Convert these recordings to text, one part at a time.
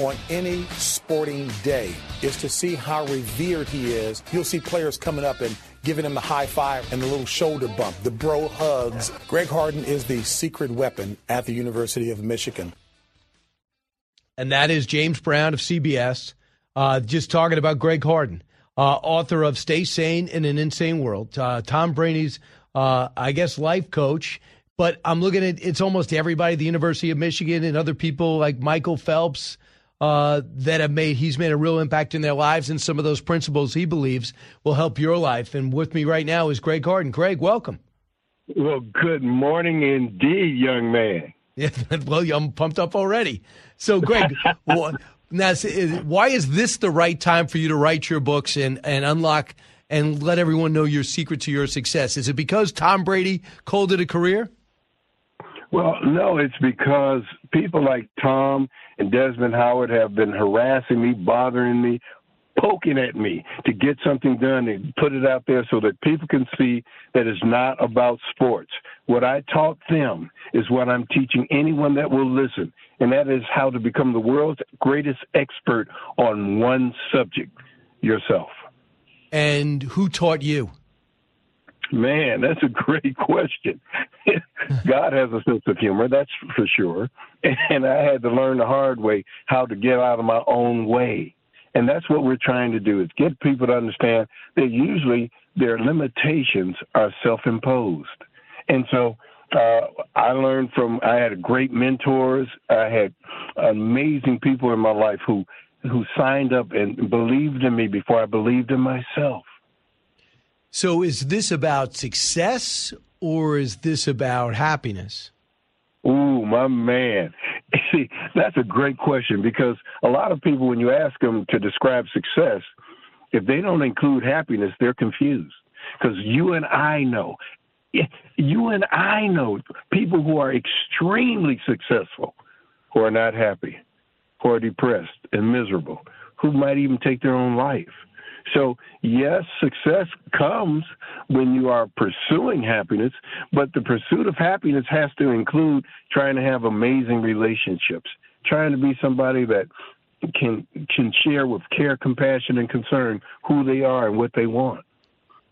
on any sporting day is to see how revered he is. You'll see players coming up and giving him the high five and the little shoulder bump, the bro hugs. Greg Harden is the secret weapon at the University of Michigan. And that is James Brown of CBS, uh, just talking about Greg Harden, uh, author of Stay Sane in an Insane World. Uh, Tom Brady's, uh, I guess, life coach. But I'm looking at it's almost everybody, at the University of Michigan and other people like Michael Phelps, uh, that have made he's made a real impact in their lives, and some of those principles he believes will help your life. And with me right now is Greg Harden. Greg, welcome. Well, good morning indeed, young man. Yeah, well, I'm pumped up already. So, Greg, now why is this the right time for you to write your books and and unlock and let everyone know your secret to your success? Is it because Tom Brady called it a career? Well, no, it's because people like Tom and Desmond Howard have been harassing me, bothering me, poking at me to get something done and put it out there so that people can see that it's not about sports. What I taught them is what I'm teaching anyone that will listen, and that is how to become the world's greatest expert on one subject yourself. And who taught you? Man, that's a great question. God has a sense of humor, that's for sure. And I had to learn the hard way how to get out of my own way. And that's what we're trying to do is get people to understand that usually their limitations are self-imposed. And so uh, I learned from I had great mentors. I had amazing people in my life who who signed up and believed in me before I believed in myself. So is this about success or is this about happiness? Ooh, my man. See, that's a great question because a lot of people, when you ask them to describe success, if they don't include happiness, they're confused. Because you and I know, you and I know people who are extremely successful who are not happy, who are depressed and miserable, who might even take their own life. So, yes, success comes when you are pursuing happiness, but the pursuit of happiness has to include trying to have amazing relationships, trying to be somebody that can can share with care, compassion, and concern who they are and what they want.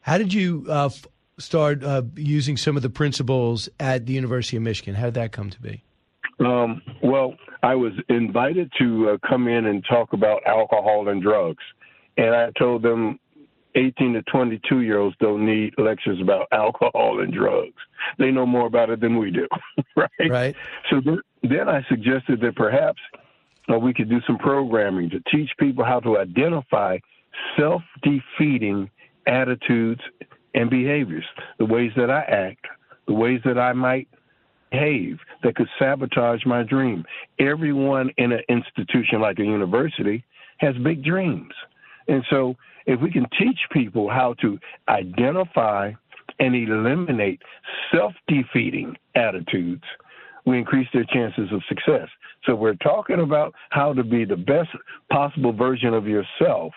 How did you uh, start uh, using some of the principles at the University of Michigan? How did that come to be? Um, well, I was invited to uh, come in and talk about alcohol and drugs. And I told them 18 to 22 year olds don't need lectures about alcohol and drugs. They know more about it than we do, right? Right. So th- then I suggested that perhaps uh, we could do some programming to teach people how to identify self defeating attitudes and behaviors, the ways that I act, the ways that I might behave that could sabotage my dream. Everyone in an institution like a university has big dreams. And so, if we can teach people how to identify and eliminate self defeating attitudes, we increase their chances of success. So, we're talking about how to be the best possible version of yourself.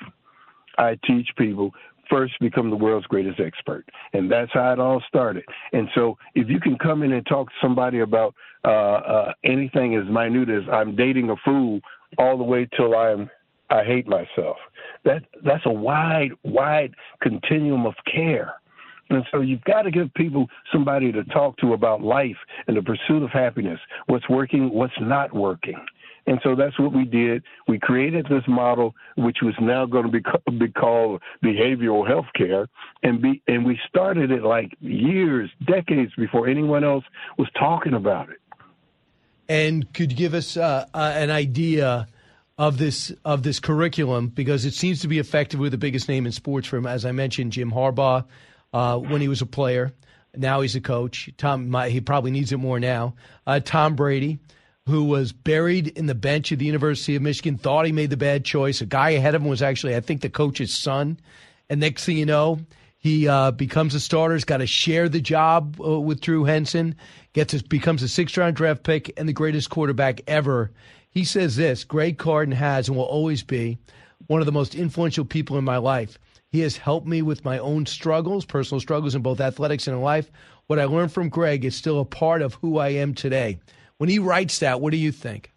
I teach people first become the world's greatest expert. And that's how it all started. And so if you can come in and talk to somebody about uh, uh, anything as minute as I'm dating a fool all the way till I'm I hate myself. That that's a wide, wide continuum of care And so you've got to give people somebody to talk to about life and the pursuit of happiness, what's working, what's not working. And so that's what we did. We created this model, which was now going to be, be called behavioral health care. And, be, and we started it like years, decades before anyone else was talking about it. And could give us uh, uh, an idea of this of this curriculum because it seems to be effective with the biggest name in sports from, as I mentioned, Jim Harbaugh uh, when he was a player. Now he's a coach. Tom, he probably needs it more now. Uh, Tom Brady, who was buried in the bench at the University of Michigan, thought he made the bad choice. A guy ahead of him was actually, I think, the coach's son. And next thing you know, he uh, becomes a starter. He's got to share the job uh, with Drew Henson. Gets becomes a sixth round draft pick and the greatest quarterback ever. He says this: Greg Harden has and will always be one of the most influential people in my life. He has helped me with my own struggles, personal struggles in both athletics and in life. What I learned from Greg is still a part of who I am today. When he writes that, what do you think?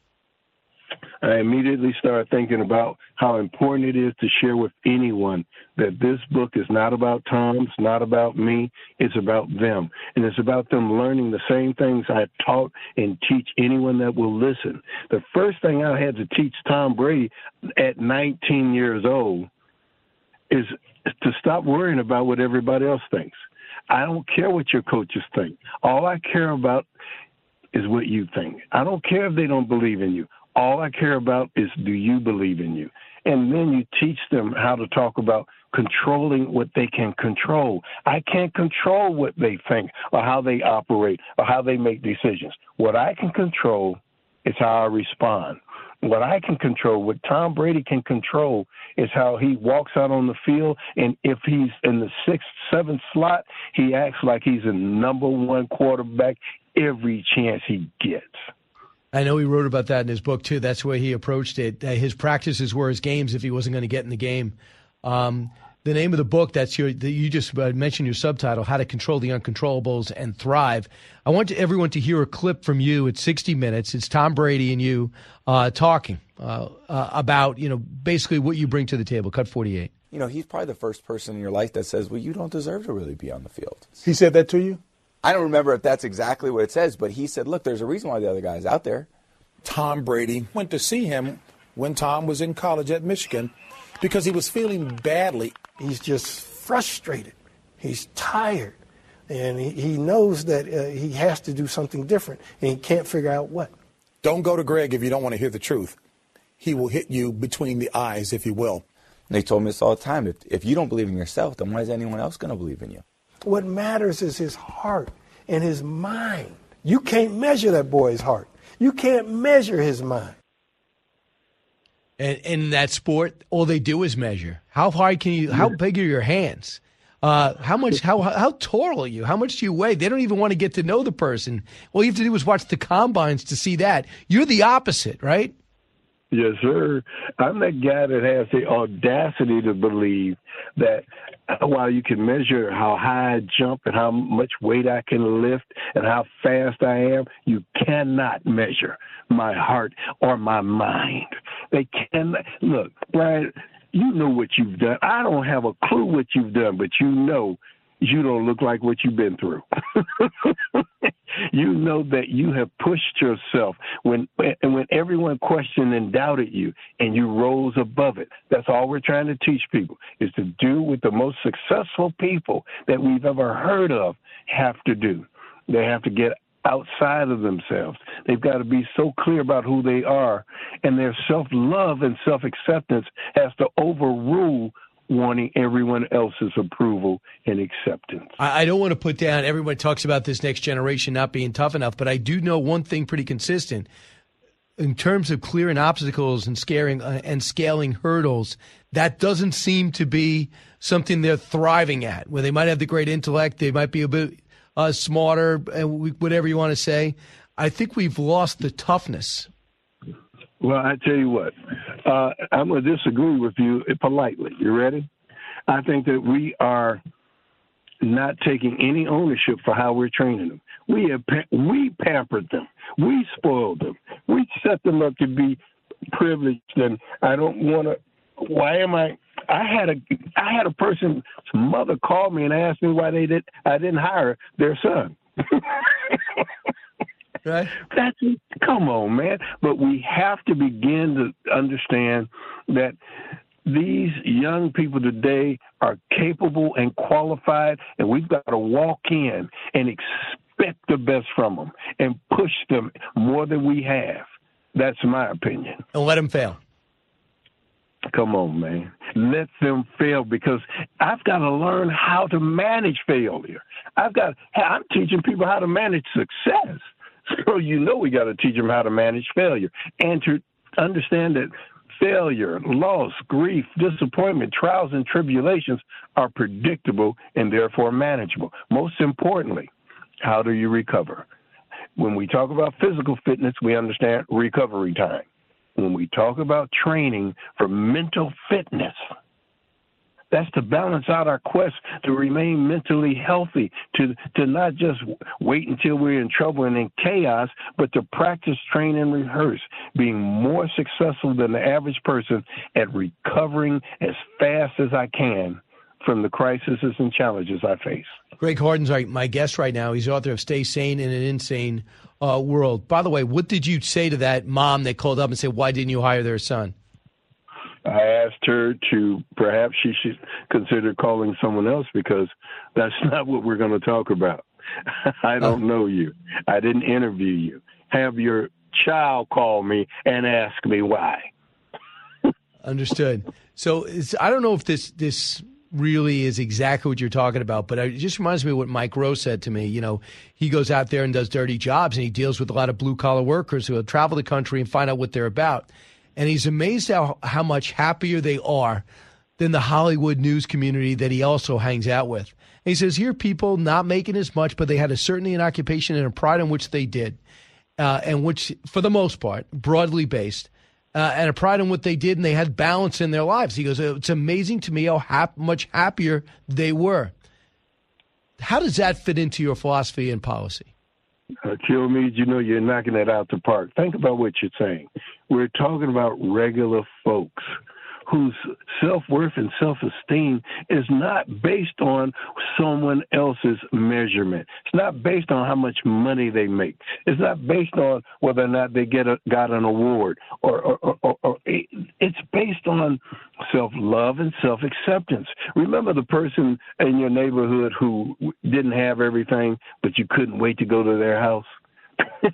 I immediately started thinking about how important it is to share with anyone that this book is not about Tom, it's not about me, it's about them. And it's about them learning the same things I taught and teach anyone that will listen. The first thing I had to teach Tom Brady at 19 years old is to stop worrying about what everybody else thinks. I don't care what your coaches think. All I care about is what you think. I don't care if they don't believe in you. All I care about is do you believe in you? And then you teach them how to talk about controlling what they can control. I can't control what they think or how they operate or how they make decisions. What I can control is how I respond. What I can control, what Tom Brady can control, is how he walks out on the field. And if he's in the sixth, seventh slot, he acts like he's a number one quarterback every chance he gets. I know he wrote about that in his book too. That's the way he approached it. Uh, his practices were his games if he wasn't going to get in the game. Um, the name of the book that's your that you just uh, mentioned your subtitle how to control the uncontrollables and thrive i want everyone to hear a clip from you at 60 minutes it's tom brady and you uh, talking uh, uh, about you know basically what you bring to the table cut 48 you know he's probably the first person in your life that says well you don't deserve to really be on the field he said that to you I don't remember if that's exactly what it says, but he said, look, there's a reason why the other guy's out there. Tom Brady went to see him when Tom was in college at Michigan because he was feeling badly. He's just frustrated. He's tired. And he, he knows that uh, he has to do something different, and he can't figure out what. Don't go to Greg if you don't want to hear the truth. He will hit you between the eyes, if you will. And they told me this all the time. If, if you don't believe in yourself, then why is anyone else going to believe in you? What matters is his heart and his mind. You can't measure that boy's heart. You can't measure his mind. And in that sport, all they do is measure. How hard can you? How big are your hands? Uh, how much? How how tall are you? How much do you weigh? They don't even want to get to know the person. All you have to do is watch the combines to see that. You're the opposite, right? Yes, sir. I'm that guy that has the audacity to believe that while you can measure how high I jump and how much weight I can lift and how fast I am, you cannot measure my heart or my mind. They can look, Brian, you know what you've done. I don't have a clue what you've done, but you know you don't look like what you've been through. you know that you have pushed yourself when and when everyone questioned and doubted you and you rose above it. That's all we're trying to teach people is to do what the most successful people that we've ever heard of have to do. They have to get outside of themselves. They've got to be so clear about who they are, and their self love and self acceptance has to overrule wanting everyone else's approval and acceptance. I, don't want to put down, everyone talks about this next generation not being tough enough, but I do know one thing pretty consistent. In terms of clearing obstacles and scaring uh, and scaling hurdles, that doesn't seem to be something they're thriving at. Where they might have the great intellect, they might be a bit uh, smarter, whatever you want to say. I think we've lost the toughness well, I tell you what, uh, I'm going to disagree with you politely. You ready? I think that we are not taking any ownership for how we're training them. We have we pampered them, we spoiled them, we set them up to be privileged, and I don't want to. Why am I? I had a I had a person's mother call me and ask me why they did I didn't hire their son. right. That's come on, man. But we have to begin to understand that these young people today are capable and qualified, and we've got to walk in and expect the best from them and push them more than we have. That's my opinion. And let them fail. Come on, man. Let them fail because I've got to learn how to manage failure. I've got I'm teaching people how to manage success. So you know we got to teach them how to manage failure and to understand that failure, loss, grief, disappointment, trials and tribulations are predictable and therefore manageable. Most importantly, how do you recover? When we talk about physical fitness, we understand recovery time when we talk about training for mental fitness, that's to balance out our quest to remain mentally healthy, to, to not just wait until we're in trouble and in chaos, but to practice, train, and rehearse, being more successful than the average person at recovering as fast as I can from the crises and challenges I face. Greg Harden's my guest right now. He's author of Stay Sane in an Insane uh, World. By the way, what did you say to that mom that called up and said, Why didn't you hire their son? I asked her to perhaps she should consider calling someone else because that's not what we're going to talk about. I uh-huh. don't know you. I didn't interview you. Have your child call me and ask me why. Understood. So I don't know if this this really is exactly what you're talking about. But it just reminds me of what Mike Rowe said to me. You know, he goes out there and does dirty jobs and he deals with a lot of blue collar workers who travel the country and find out what they're about. And he's amazed how, how much happier they are than the Hollywood news community that he also hangs out with. And he says, here people not making as much, but they had a certainty in occupation and a pride in which they did, uh, and which, for the most part, broadly based uh, and a pride in what they did, and they had balance in their lives. He goes, "It's amazing to me how hap- much happier they were." How does that fit into your philosophy and policy? Uh, Kilmeade, you know, you're knocking that out the park. Think about what you're saying. We're talking about regular folks whose self worth and self esteem is not based on someone else's measurement. It's not based on how much money they make. It's not based on whether or not they get a, got an award, or, or, or, or it's based on self love and self acceptance. Remember the person in your neighborhood who didn't have everything, but you couldn't wait to go to their house.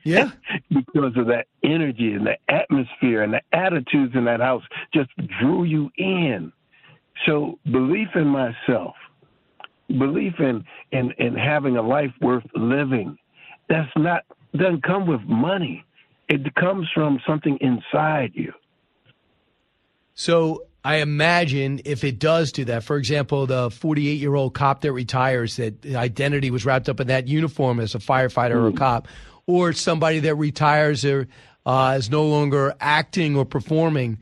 Yeah. because of that energy and the atmosphere and the attitudes in that house just drew you in. So belief in myself, belief in, in, in having a life worth living, that's not doesn't come with money. It comes from something inside you. So I imagine if it does do that, for example, the 48 year old cop that retires, that identity was wrapped up in that uniform as a firefighter mm. or a mm. cop or somebody that retires or uh, is no longer acting or performing,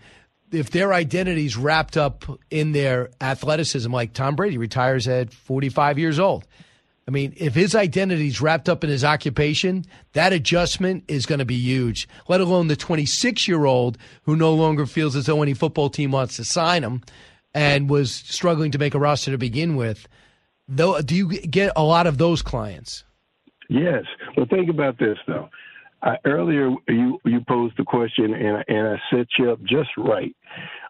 if their identity is wrapped up in their athleticism, like Tom Brady retires at 45 years old. I mean, if his identity is wrapped up in his occupation, that adjustment is going to be huge, let alone the 26 year old who no longer feels as though any football team wants to sign him and was struggling to make a roster to begin with. Though, do you get a lot of those clients? Yes. Well, think about this though. I, earlier, you you posed the question, and and I set you up just right.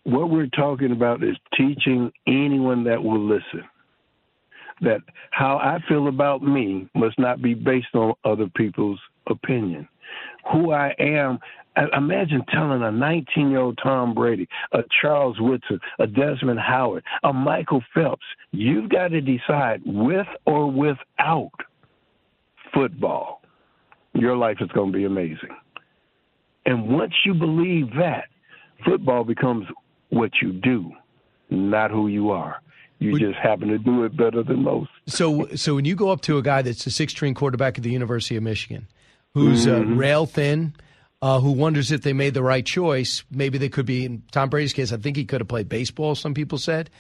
What we're talking about is teaching anyone that will listen that how I feel about me must not be based on other people's opinion. Who I am. Imagine telling a 19 year old Tom Brady, a Charles Woodson, a Desmond Howard, a Michael Phelps, you've got to decide with or without football, your life is going to be amazing. And once you believe that, football becomes what you do, not who you are. You just happen to do it better than most. So, so when you go up to a guy that's a six-string quarterback at the University of Michigan, who's uh, mm-hmm. uh, rail thin, uh, who wonders if they made the right choice. Maybe they could be, in Tom Brady's case, I think he could have played baseball, some people said.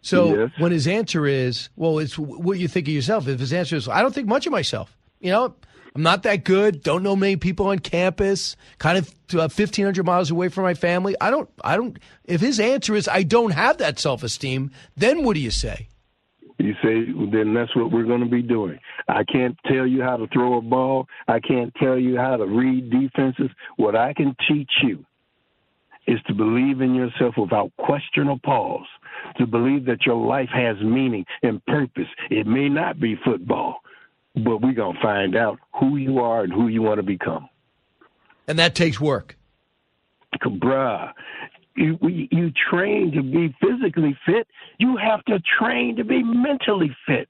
So yes. when his answer is, well, it's what you think of yourself. If his answer is, I don't think much of myself, you know, I'm not that good. Don't know many people on campus. Kind of uh, 1,500 miles away from my family. I don't. I don't. If his answer is I don't have that self esteem, then what do you say? You say, then that's what we're going to be doing. I can't tell you how to throw a ball. I can't tell you how to read defenses. What I can teach you is to believe in yourself without question or pause, to believe that your life has meaning and purpose. It may not be football, but we're going to find out who you are and who you want to become. And that takes work. Bruh, you, you train to be physically fit. You have to train to be mentally fit.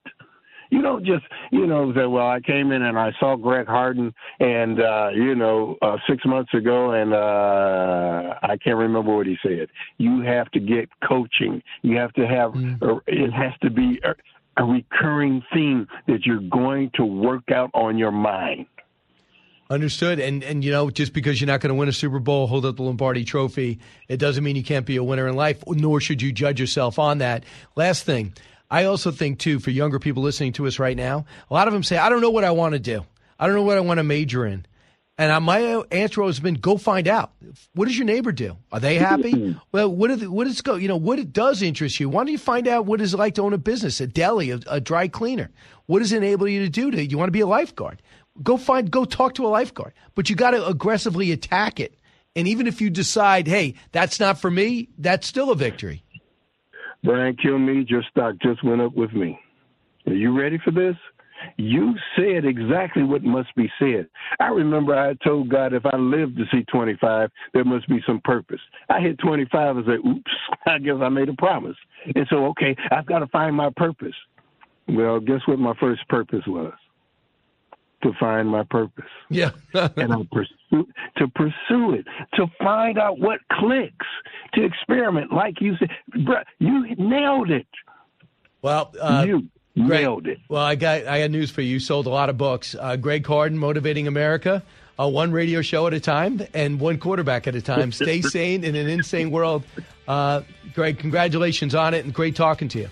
You don't just, you know, say, well, I came in and I saw Greg Harden and, uh, you know, uh, six months ago and, uh, I can't remember what he said. You have to get coaching. You have to have, mm. it has to be a, recurring theme that you're going to work out on your mind. Understood. And and you know, just because you're not going to win a Super Bowl, hold up the Lombardi Trophy, it doesn't mean you can't be a winner in life. Nor should you judge yourself on that. Last thing, I also think too for younger people listening to us right now, a lot of them say, "I don't know what I want to do. I don't know what I want to major in." And my answer has been, "Go find out. What does your neighbor do? Are they happy? Hmm. well, what is what is go? You know, what it does interest you? Why don't you find out what it's like to own a business, a deli, a, a dry cleaner? What does it enable you to do? To you want to be a lifeguard? Go find, go talk to a lifeguard. But you got to aggressively attack it. And even if you decide, hey, that's not for me, that's still a victory. Brian Kilmeade, your stock uh, just went up with me. Are you ready for this? You said exactly what must be said. I remember I told God if I live to see 25, there must be some purpose. I hit 25 and said, oops, I guess I made a promise. And so, okay, I've got to find my purpose. Well, guess what my first purpose was? to find my purpose. Yeah. and I pursue to pursue it, to find out what clicks, to experiment. Like you said, bro, you nailed it. Well, uh, you nailed it. Well, I got I got news for you. You sold a lot of books. Uh, Greg Harden, Motivating America. Uh, one radio show at a time and one quarterback at a time. Stay sane in an insane world. Uh, Greg, congratulations on it and great talking to you.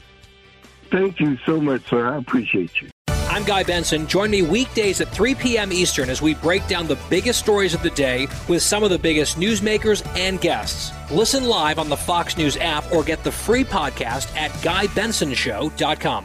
Thank you so much, sir. I appreciate you. I'm Guy Benson. Join me weekdays at 3 p.m. Eastern as we break down the biggest stories of the day with some of the biggest newsmakers and guests. Listen live on the Fox News app or get the free podcast at GuyBensonShow.com.